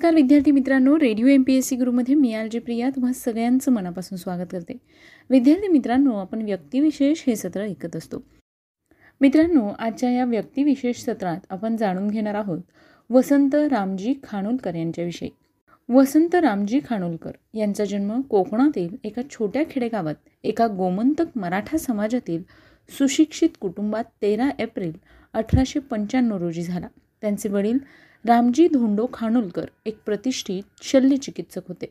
नमस्कार विद्यार्थी मित्रांनो radio M P S C गुरुमध्ये मी आल जी प्रिया तुम्हा सगळ्यांचं मनापासून स्वागत करते. विद्यार्थी मित्रांनो आपण व्यक्तिविशेष हे सत्र ऐकत असतो. मित्रांनो आजच्या या व्यक्तिविशेष सत्रात आपण जाणून घेणार आहोत वसंत रामजी खानोलकर यांच्याविषयी. वसंत रामजी खानोलकर यांचा जन्म कोकणातील एका छोट्या खेडेगावात एका गोमंतक मराठा समाजातील सुशिक्षित कुटुंबात तेरा एप्रिल अठराशे पंच्याण्णव रोजी झाला. त्यांचे वडील रामजी धोंडो खानोलकर एक प्रतिष्ठित शल्यचिकित्सक होते.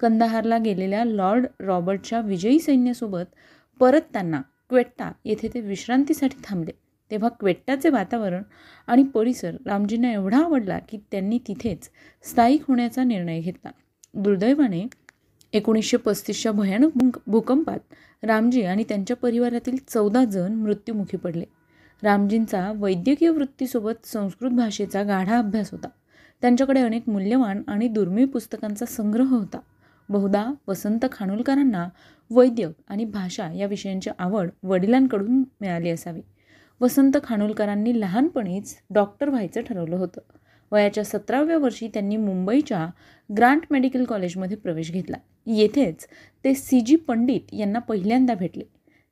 कंदाहारला गेलेल्या लॉर्ड रॉबर्टच्या विजयी सैन्यासोबत परत त्यांना क्वेट्टा येथे ते विश्रांतीसाठी थांबले. तेव्हा क्वेट्टाचे वातावरण आणि परिसर रामजींना एवढा आवडला की त्यांनी तिथेच स्थायिक होण्याचा निर्णय घेतला. दुर्दैवाने एकोणीसशे पस्तीसच्या भयानक भूकंपात रामजी आणि त्यांच्या परिवारातील चौदा जण मृत्युमुखी पडले. रामजींचा वैद्यकीय वृत्तीसोबत संस्कृत भाषेचा गाढा अभ्यास होता. त्यांच्याकडे अनेक मूल्यवान आणि दुर्मिळ पुस्तकांचा संग्रह होता. बहुधा वसंत खानोलकरांना वैद्यक आणि भाषा या विषयांची आवड वडिलांकडून मिळाली असावी. वसंत खानोलकरांनी लहानपणीच डॉक्टर व्हायचं ठरवलं होतं. वयाच्या सतराव्या वर्षी त्यांनी मुंबईच्या ग्रांट मेडिकल कॉलेजमध्ये प्रवेश घेतला. येथेच ते सी जी पंडित यांना पहिल्यांदा भेटले.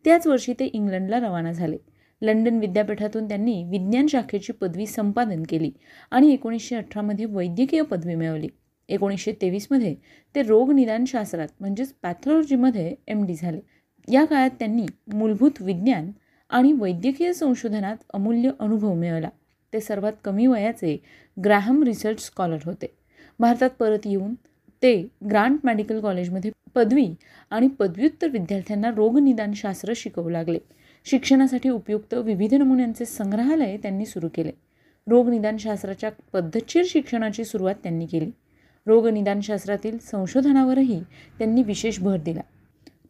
त्याच वर्षी ते इंग्लंडला रवाना झाले. लंडन विद्यापीठातून त्यांनी विज्ञान शाखेची पदवी संपादन केली आणि एकोणीसशे अठरामध्ये वैद्यकीय पदवी मिळवली. एकोणीसशे तेवीसमध्ये ते रोगनिदानशास्त्रात म्हणजेच पॅथॉलॉजीमध्ये एम डी झाले. या काळात त्यांनी मूलभूत विज्ञान आणि वैद्यकीय संशोधनात अमूल्य अनुभव मिळवला. ते सर्वात कमी वयाचे ग्रॅहम रिसर्च स्कॉलर होते. भारतात परत येऊन ते ग्रांट मेडिकल कॉलेजमध्ये पदवी आणि पदव्युत्तर विद्यार्थ्यांना रोगनिदानशास्त्र शिकवू लागले. शिक्षणासाठी उपयुक्त विविध नमुन्यांचे संग्रहालय त्यांनी सुरू केले. रोगनिदानशास्त्राच्या पद्धतशीर शिक्षणाची सुरुवात त्यांनी केली. रोगनिदानशास्त्रातील संशोधनावरही त्यांनी विशेष भर दिला.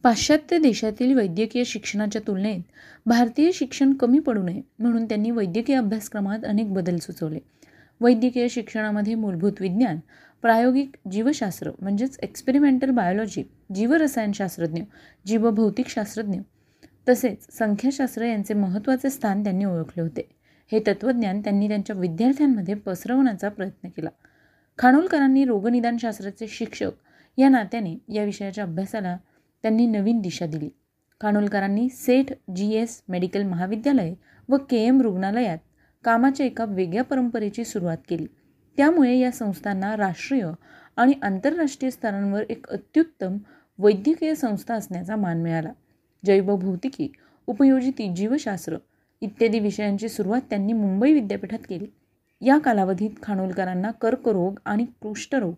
पाश्चात्य देशातील वैद्यकीय शिक्षणाच्या तुलनेत भारतीय शिक्षण कमी पडू नये म्हणून त्यांनी वैद्यकीय अभ्यासक्रमात अनेक बदल सुचवले. वैद्यकीय शिक्षणामध्ये मूलभूत विज्ञान प्रायोगिक जीवशास्त्र म्हणजेच एक्सपेरिमेंटल बायोलॉजी जीवरसायनशास्त्रज्ञ जीवभौतिकशास्त्रज्ञ तसेच संख्याशास्त्र यांचे महत्त्वाचे स्थान त्यांनी ओळखले होते. हे तत्त्वज्ञान त्यांनी त्यांच्या विद्यार्थ्यांमध्ये पसरवण्याचा प्रयत्न केला. खानोलकरांनी रोगनिदानशास्त्राचे शिक्षक या नात्याने या विषयाच्या अभ्यासाला त्यांनी नवीन दिशा दिली. खानोलकरांनी सेठ जी एस मेडिकल महाविद्यालय व के एम रुग्णालयात कामाच्या एका वेगळ्या परंपरेची सुरुवात केली. त्यामुळे या संस्थांना राष्ट्रीय आणि आंतरराष्ट्रीय स्तरांवर एक अत्युत्तम वैद्यकीय संस्था असण्याचा मान मिळाला. जैवभौतिकी उपयोजिती जीवशास्त्र इत्यादी विषयांची सुरुवात त्यांनी मुंबई विद्यापीठात केली. या कालावधीत खानोलकरांना कर्करोग आणि कुष्ठरोग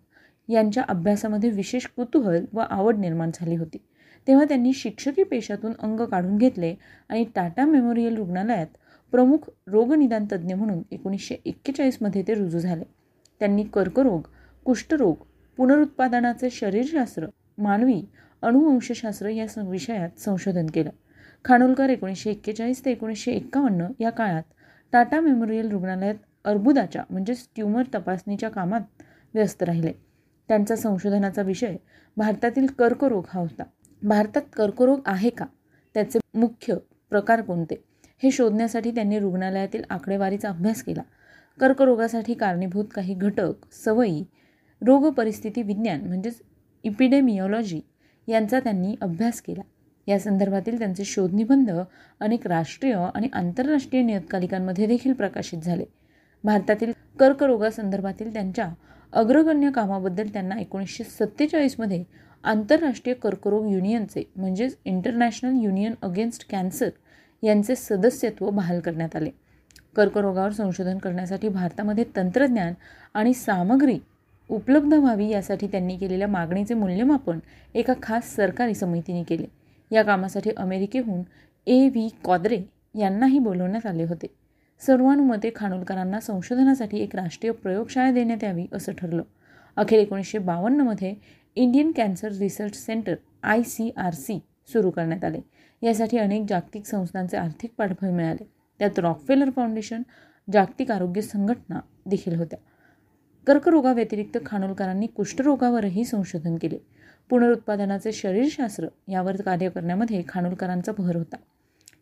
यांच्या अभ्यासामध्ये विशेष कुतूहल व आवड निर्माण झाली होती. तेव्हा त्यांनी शिक्षकी पेशातून अंग काढून घेतले आणि टाटा मेमोरियल रुग्णालयात प्रमुख रोगनिदान तज्ज्ञ म्हणून एकोणीसशे एक्केचाळीसमध्ये ते रुजू झाले. त्यांनी कर्करोग कुष्ठरोग पुनरुत्पादनाचे शरीरशास्त्र मानवी अणुवंशशास्त्र या विषयात संशोधन केलं. खानोलकर एकोणीसशे एक्केचाळीस ते एकोणीसशे एक्कावन्न या काळात टाटा मेमोरियल रुग्णालयात अर्बुदाच्या म्हणजेच ट्यूमर तपासणीच्या कामात व्यस्त राहिले. त्यांचा संशोधनाचा विषय भारतातील कर्करोग हा होता. भारतात कर्करोग आहे का? त्याचे मुख्य प्रकार कोणते? हे शोधण्यासाठी त्यांनी रुग्णालयातील आकडेवारीचा अभ्यास केला. कर्करोगासाठी कारणीभूत काही घटक सवयी रोग परिस्थिती विज्ञान म्हणजेच इपिडेमिओलॉजी यांचा त्यांनी अभ्यास केला. या संदर्भातील त्यांचे शोधनिबंध अनेक राष्ट्रीय आणि आंतरराष्ट्रीय नियतकालिकांमध्ये देखील प्रकाशित झाले. भारतातील कर्करोगासंदर्भातील त्यांच्या अग्रगण्य कामाबद्दल त्यांना एकोणीसशे सत्तेचाळीसमध्ये आंतरराष्ट्रीय कर्करोग युनियनचे म्हणजेच इंटरनॅशनल युनियन अगेन्स्ट कॅन्सर यांचे सदस्यत्व बहाल करण्यात आले. कर्करोगावर संशोधन करण्यासाठी भारतामध्ये तंत्रज्ञान आणि सामग्री उपलब्ध व्हावी यासाठी त्यांनी केलेल्या मागणीचे मूल्यमापन एका खास सरकारी समितीने केले. या कामासाठी अमेरिकेहून ए व्ही कॉद्रे यांनाही बोलवण्यात आले होते. सर्वानुमते खानोलकरांना संशोधनासाठी एक राष्ट्रीय प्रयोगशाळा देण्यात यावी असं ठरलं. अखेर एकोणीसशे बावन्नमध्ये Indian cancer research centre I C R C सुरू करण्यात आले. यासाठी अनेक जागतिक संस्थांचे आर्थिक पाठबळ मिळाले. त्यात रॉकफेलर फाउंडेशन जागतिक आरोग्य संघटना देखील होत्या. कर्करोगाव्यतिरिक्त खानोलकरांनी कुष्ठरोगावरही संशोधन केले. पुनरुत्पादनाचे शरीरशास्त्र यावर कार्य करण्यामध्ये खानोलकरांचा भर होता.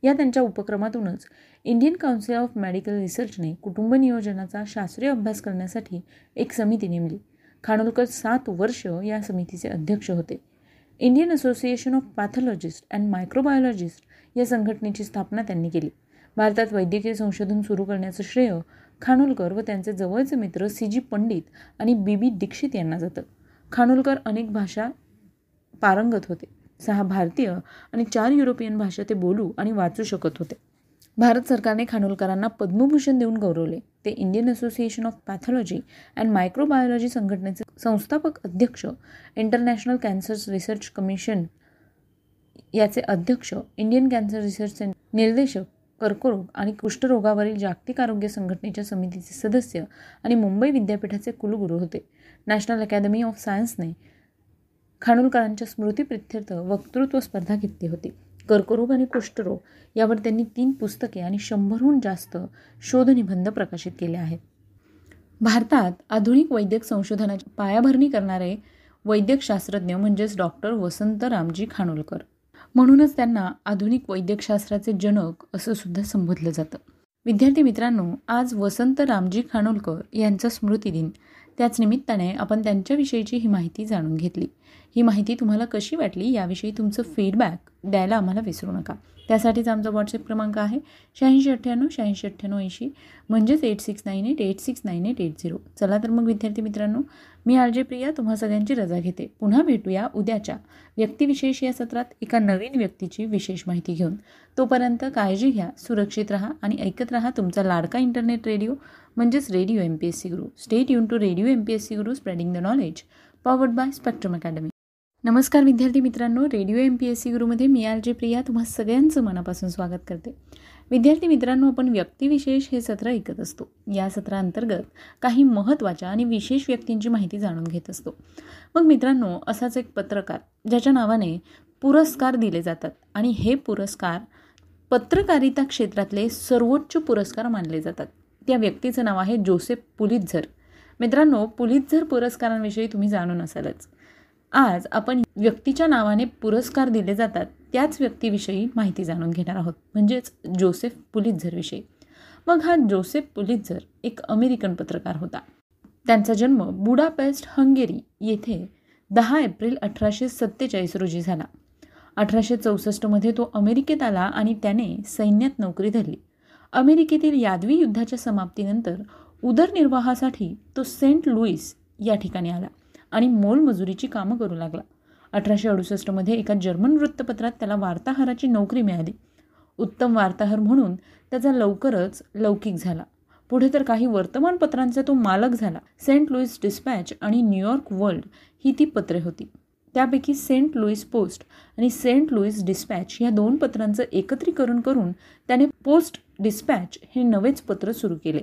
या त्यांच्या उपक्रमातूनच इंडियन काउन्सिल ऑफ मेडिकल रिसर्चने कुटुंब नियोजनाचा शास्त्रीय अभ्यास करण्यासाठी एक समिती नेमली. खानोलकर सात वर्ष या समितीचे अध्यक्ष होते. Indian association of pathologist and microbiologist या संघटनेची स्थापना त्यांनी केली. भारतात वैद्यकीय संशोधन सुरू करण्याचं श्रेय खानोलकर व त्यांचे जवळचे मित्र सी जी पंडित आणि बी बी दीक्षित यांना जातं. खानोलकर अनेक भाषा पारंगत होते. सहा भारतीय आणि चार युरोपियन भाषा ते बोलू आणि वाचू शकत होते. भारत सरकारने खानोलकरांना पद्मभूषण देऊन गौरवले. ते Indian association of pathology and microbiology संघटनेचे संस्थापक अध्यक्ष इंटरनॅशनल कॅन्सर रिसर्च कमिशन याचे अध्यक्ष इंडियन कॅन्सर रिसर्च निर्देशक कर्करोग आणि कुष्ठरोगावरील जागतिक आरोग्य संघटनेच्या समितीचे सदस्य आणि मुंबई विद्यापीठाचे कुलगुरू होते. नॅशनल अकॅदमी ऑफ सायन्सने खानोलकरांच्या स्मृतीप्रित्यर्थ वक्तृत्व स्पर्धा घेतली होती. कर्करोग आणि कुष्ठरोग यावर त्यांनी तीन पुस्तके आणि शंभरहून जास्त शोधनिबंध प्रकाशित केले आहेत. भारतात आधुनिक वैद्यक संशोधनाची पायाभरणी करणारे वैद्यकशास्त्रज्ञ म्हणजेच डॉक्टर वसंत रामजी खानोलकर. म्हणूनच त्यांना आधुनिक वैद्यकशास्त्राचे जनक असं सुद्धा संबोधलं जातं. विद्यार्थी मित्रांनो आज वसंत रामजी खानोलकर यांचा स्मृतिदिन त्याच निमित्ताने आपण त्यांच्याविषयीची ही माहिती जाणून घेतली. ही माहिती तुम्हाला कशी वाटली याविषयी तुमचं फीडबॅक द्यायला आम्हाला विसरू नका. त्यासाठीच आमचा व्हॉट्सअप क्रमांक आहे शहाऐंशी अठ्ठ्याण्णव शहाऐंशी अठ्ठ्याण्णव ऐंशी म्हणजेच eight six nine eight eight six nine eight eight zero चला तर मग विद्यार्थी मित्रांनो मी आर जे प्रिया तुम्हा सगळ्यांची रजा घेते. पुन्हा भेटूया उद्याच्या व्यक्तिविशेष या सत्रात एका नवीन व्यक्तीची विशेष माहिती घेऊन. तोपर्यंत काळजी घ्या सुरक्षित राहा आणि ऐकत राहा तुमचा लाडका इंटरनेट रेडिओ म्हणजेच radio M P S C Guru stay युन to radio M P S C Guru spreading the knowledge powered by Spectrum Academy नमस्कार विद्यार्थी मित्रांनो radio M P S C गुरुमध्ये मी आर जे प्रिया तुम्हा सगळ्यांचं मनापासून स्वागत करते. विद्यार्थी मित्रांनो आपण व्यक्तिविशेष हे सत्र ऐकत असतो. या सत्रांतर्गत काही महत्त्वाच्या आणि विशेष व्यक्तींची माहिती जाणून घेत असतो. मग मित्रांनो असाच एक पत्रकार ज्याच्या नावाने पुरस्कार दिले जातात आणि हे पुरस्कार पत्रकारिता क्षेत्रातले सर्वोच्च पुरस्कार मानले जातात. त्या व्यक्तीचं नाव आहे जोसेफ पुलितझर. मित्रांनो पुलितझर पुरस्कारांविषयी तुम्ही जाणून असालच. आज आपण व्यक्तीच्या नावाने पुरस्कार दिले जातात त्याच व्यक्तीविषयी माहिती जाणून घेणार आहोत. म्हणजेच जोसेफ पुलितझरविषयी. मग हा जोसेफ पुलितझर एक अमेरिकन पत्रकार होता. त्यांचा जन्म बुडापेस्ट हंगेरी येथे दहा एप्रिल अठराशे सत्तेचाळीस रोजी झाला. अठराशे चौसष्टमध्ये तो अमेरिकेत आला आणि त्याने सैन्यात नोकरी धरली. अमेरिकेतील यादवी युद्धाच्या समाप्तीनंतर उदरनिर्वाहासाठी तो सेंट लुईस या ठिकाणी आला. आणि मोलमजुरीची कामं करू लागला. अठराशे अडुसष्टमध्ये एका जर्मन वृत्तपत्रात त्याला वार्ताहराची नोकरी मिळाली. उत्तम वार्ताहर म्हणून त्याचा लवकरच लौकिक झाला. पुढे तर काही वर्तमानपत्रांचा तो मालक झाला. सेंट लुईस डिस्पॅच आणि न्यूयॉर्क वर्ल्ड ही ती पत्रे होती. त्यापैकी सेंट लुईस पोस्ट आणि सेंट लुईस डिस्पॅच या दोन पत्रांचं एकत्रीकरण करून त्याने पोस्ट डिस्पॅच हे नवेच पत्र सुरू केले.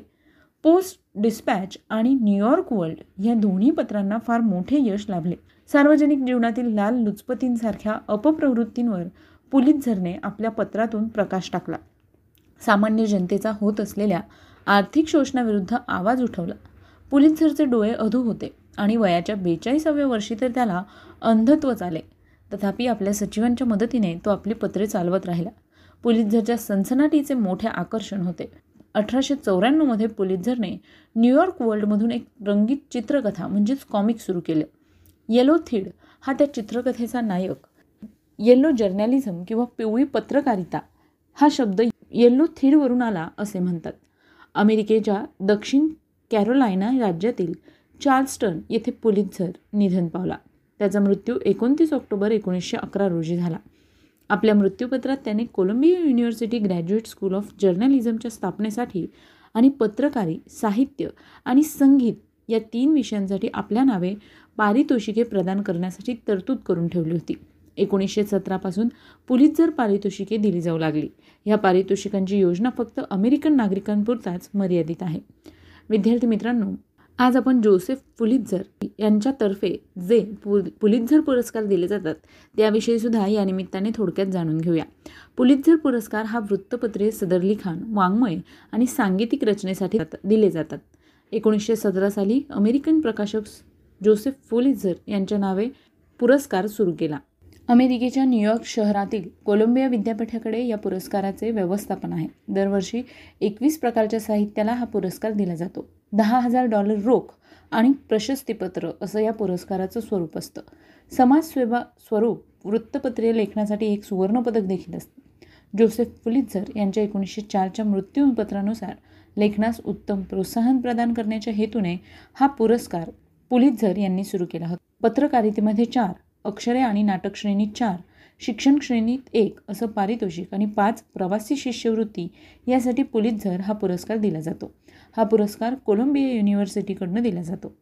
पोस्ट डिस्पॅच आणि न्यूयॉर्क वर्ल्ड या दोन्ही पत्रांना फार मोठे यश लाभले. सार्वजनिक जीवनातील लाल लुचपतींसारख्या अपप्रवृत्तींवर पुलितझरने आपल्या पत्रातून प्रकाश टाकला. सामान्य जनतेचा होत असलेल्या आर्थिक शोषणाविरुद्ध आवाज उठवला. पुलितझरचे डोळे अधू होते आणि वयाच्या बेचाळीसाव्या वर्षी तर त्याला अंधत्वच आले. तथापि आपल्या सचिवांच्या मदतीने तो आपली पत्रे चालवत राहिला. पुलितझरच्या सनसनाटीचे मोठे आकर्षण होते. अठराशे चौऱ्याण्णवमध्ये पुलितझरने न्यूयॉर्क वर्ल्डमधून एक रंगीत चित्रकथा म्हणजेच कॉमिक सुरू केलं. येलो थीड हा त्या चित्रकथेचा नायक. येल्लो जर्नॅलिझम किंवा पिवळी पत्रकारिता हा शब्द येल्लो थीडवरून आला असे म्हणतात. अमेरिकेच्या दक्षिण कॅरोलायना राज्यातील चार्ल्स्टन येथे पुलितझर निधन पावला. त्याचा मृत्यू एकोणतीस ऑक्टोबर एकोणीसशे अकरा रोजी झाला. आपल्या मृत्यूपत्रात त्याने Columbia University graduate school of जर्नलिझमच्या स्थापनेसाठी आणि पत्रकारी साहित्य आणि संगीत या तीन विषयांसाठी आपल्या नावे पारितोषिके प्रदान करण्यासाठी तरतूद करून ठेवली होती. एकोणीसशे सतरापासून पुलितझर पारितोषिके दिली जाऊ लागली. ह्या पारितोषिकांची योजना फक्त अमेरिकन नागरिकांपुरताच मर्यादित आहे. विद्यार्थी मित्रांनो आज आपण जोसेफ पुलितझर यांच्यातर्फे जे पु पुलितझर पुरस्कार दिले जातात त्याविषयी सुद्धा या निमित्ताने थोडक्यात जाणून घेऊया. पुलितझर पुरस्कार हा वृत्तपत्रे सदरलिखाण वाङ्मय आणि सांगीतिक रचनेसाठी दिले जातात. एकोणीसशे सतरा साली अमेरिकन प्रकाशक जोसेफ पुलितझर यांच्या नावे पुरस्कार सुरू केला. अमेरिकेच्या न्यूयॉर्क शहरातील कोलंबिया विद्यापीठाकडे या पुरस्काराचे व्यवस्थापन आहे. दरवर्षी एकवीस प्रकारच्या साहित्याला हा पुरस्कार दिला जातो. दहा हजार डॉलर रोख आणि प्रशस्तीपत्र असं या पुरस्काराचं स्वरूप असतं. समाजसेवा स्वरूप वृत्तपत्रीय लेखनासाठी एक सुवर्णपदक देखील असतं. जोसेफ पुलिझर यांच्या एकोणीसशे चारच्या मृत्यूपत्रानुसार लेखनास उत्तम प्रोत्साहन प्रदान करण्याच्या हेतूने हा पुरस्कार पुलिझर यांनी सुरू केला होता. पत्रकारितेमध्ये चार अक्षरे आणि नाटक श्रेणीत चार शिक्षण श्रेणीत एक असं पारितोषिक आणि पाच प्रवासी शिष्यवृत्ती यासाठी पुलिझर हा पुरस्कार दिला जातो. हा पुरस्कार कोलंबिया युनिव्हर्सिटीकडनं दिला जातो.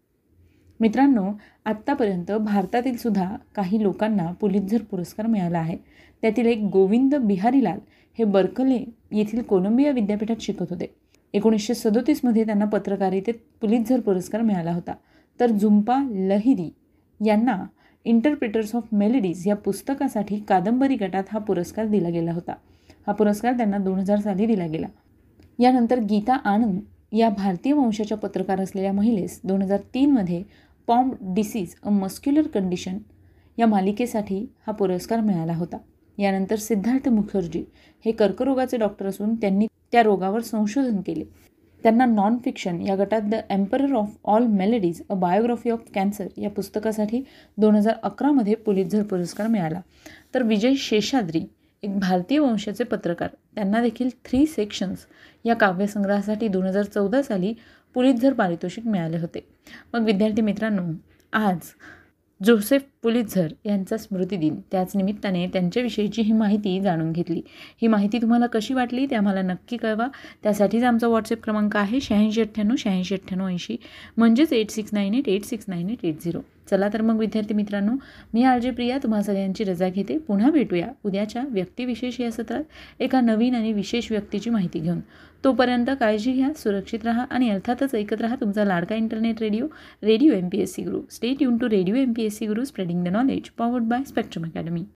मित्रांनो आत्तापर्यंत भारतातील सुद्धा काही लोकांना पुलितझर पुरस्कार मिळाला आहे. त्यातील एक गोविंद बिहारीलाल हे बर्कले येथील कोलंबिया विद्यापीठात शिकत होते. एकोणीसशे सदोतीसमध्ये त्यांना पत्रकारितेत पुलितझर पुरस्कार मिळाला होता. तर झुंपा लहिरी यांना इंटरप्रिटर्स ऑफ मेलडीज या पुस्तकासाठी कादंबरी गटात हा पुरस्कार दिला गेला होता. हा पुरस्कार त्यांना दोन हजार साली दिला गेला. यानंतर गीता आनंद या भारतीय वंशाच्या पत्रकार असलेल्या महिलेस दोन हजार तीनमध्ये Pompe disease a muscular condition या मालिकेसाठी हा पुरस्कार मिळाला होता. यानंतर सिद्धार्थ मुखर्जी हे कर्करोगाचे डॉक्टर असून त्यांनी त्या रोगावर संशोधन केले. त्यांना नॉन फिक्शन या गटात the emperor of all maladies a biography of cancer या पुस्तकासाठी दोन हजार अकरामध्ये पुलितझर पुरस्कार मिळाला. तर विजय शेषाद्री एक भारतीय वंशाचे पत्रकार त्यांना देखील थ्री सेक्शन्स या काव्यसंग्रहासाठी दोन हजार चौदा साली पुलितझर पारितोषिक मिळाले होते. मग विद्यार्थी मित्रांनो आज जोसेफ पुलिझर यांचा स्मृतिदिन त्याच निमित्ताने त्यांच्याविषयीची ही माहिती जाणून घेतली. ही माहिती तुम्हाला कशी वाटली ते आम्हाला नक्की कळवा. त्यासाठीच आमचा व्हॉट्सअप क्रमांक आहे शहाऐंशी अठ्ठ्याण्णव शहाऐंशी अठ्ठ्याण्णव ऐंशी म्हणजेच eight six nine eight eight six nine eight eight zero चला तर मग विद्यार्थी मित्रांनो मी आर जे प्रिया तुम्हा सगळ्यांची रजा घेते. पुन्हा भेटूया उद्याच्या व्यक्तिविशेष या सत्रात एका नवीन आणि विशेष व्यक्तीची माहिती घेऊन. तोपर्यंत काळजी घ्या सुरक्षित राहा आणि अर्थातच ऐकत राहा तुमचा लाडका internet radio radio M P S C Guru stay युन to radio M P S C Guru spreading the knowledge powered by Spectrum Academy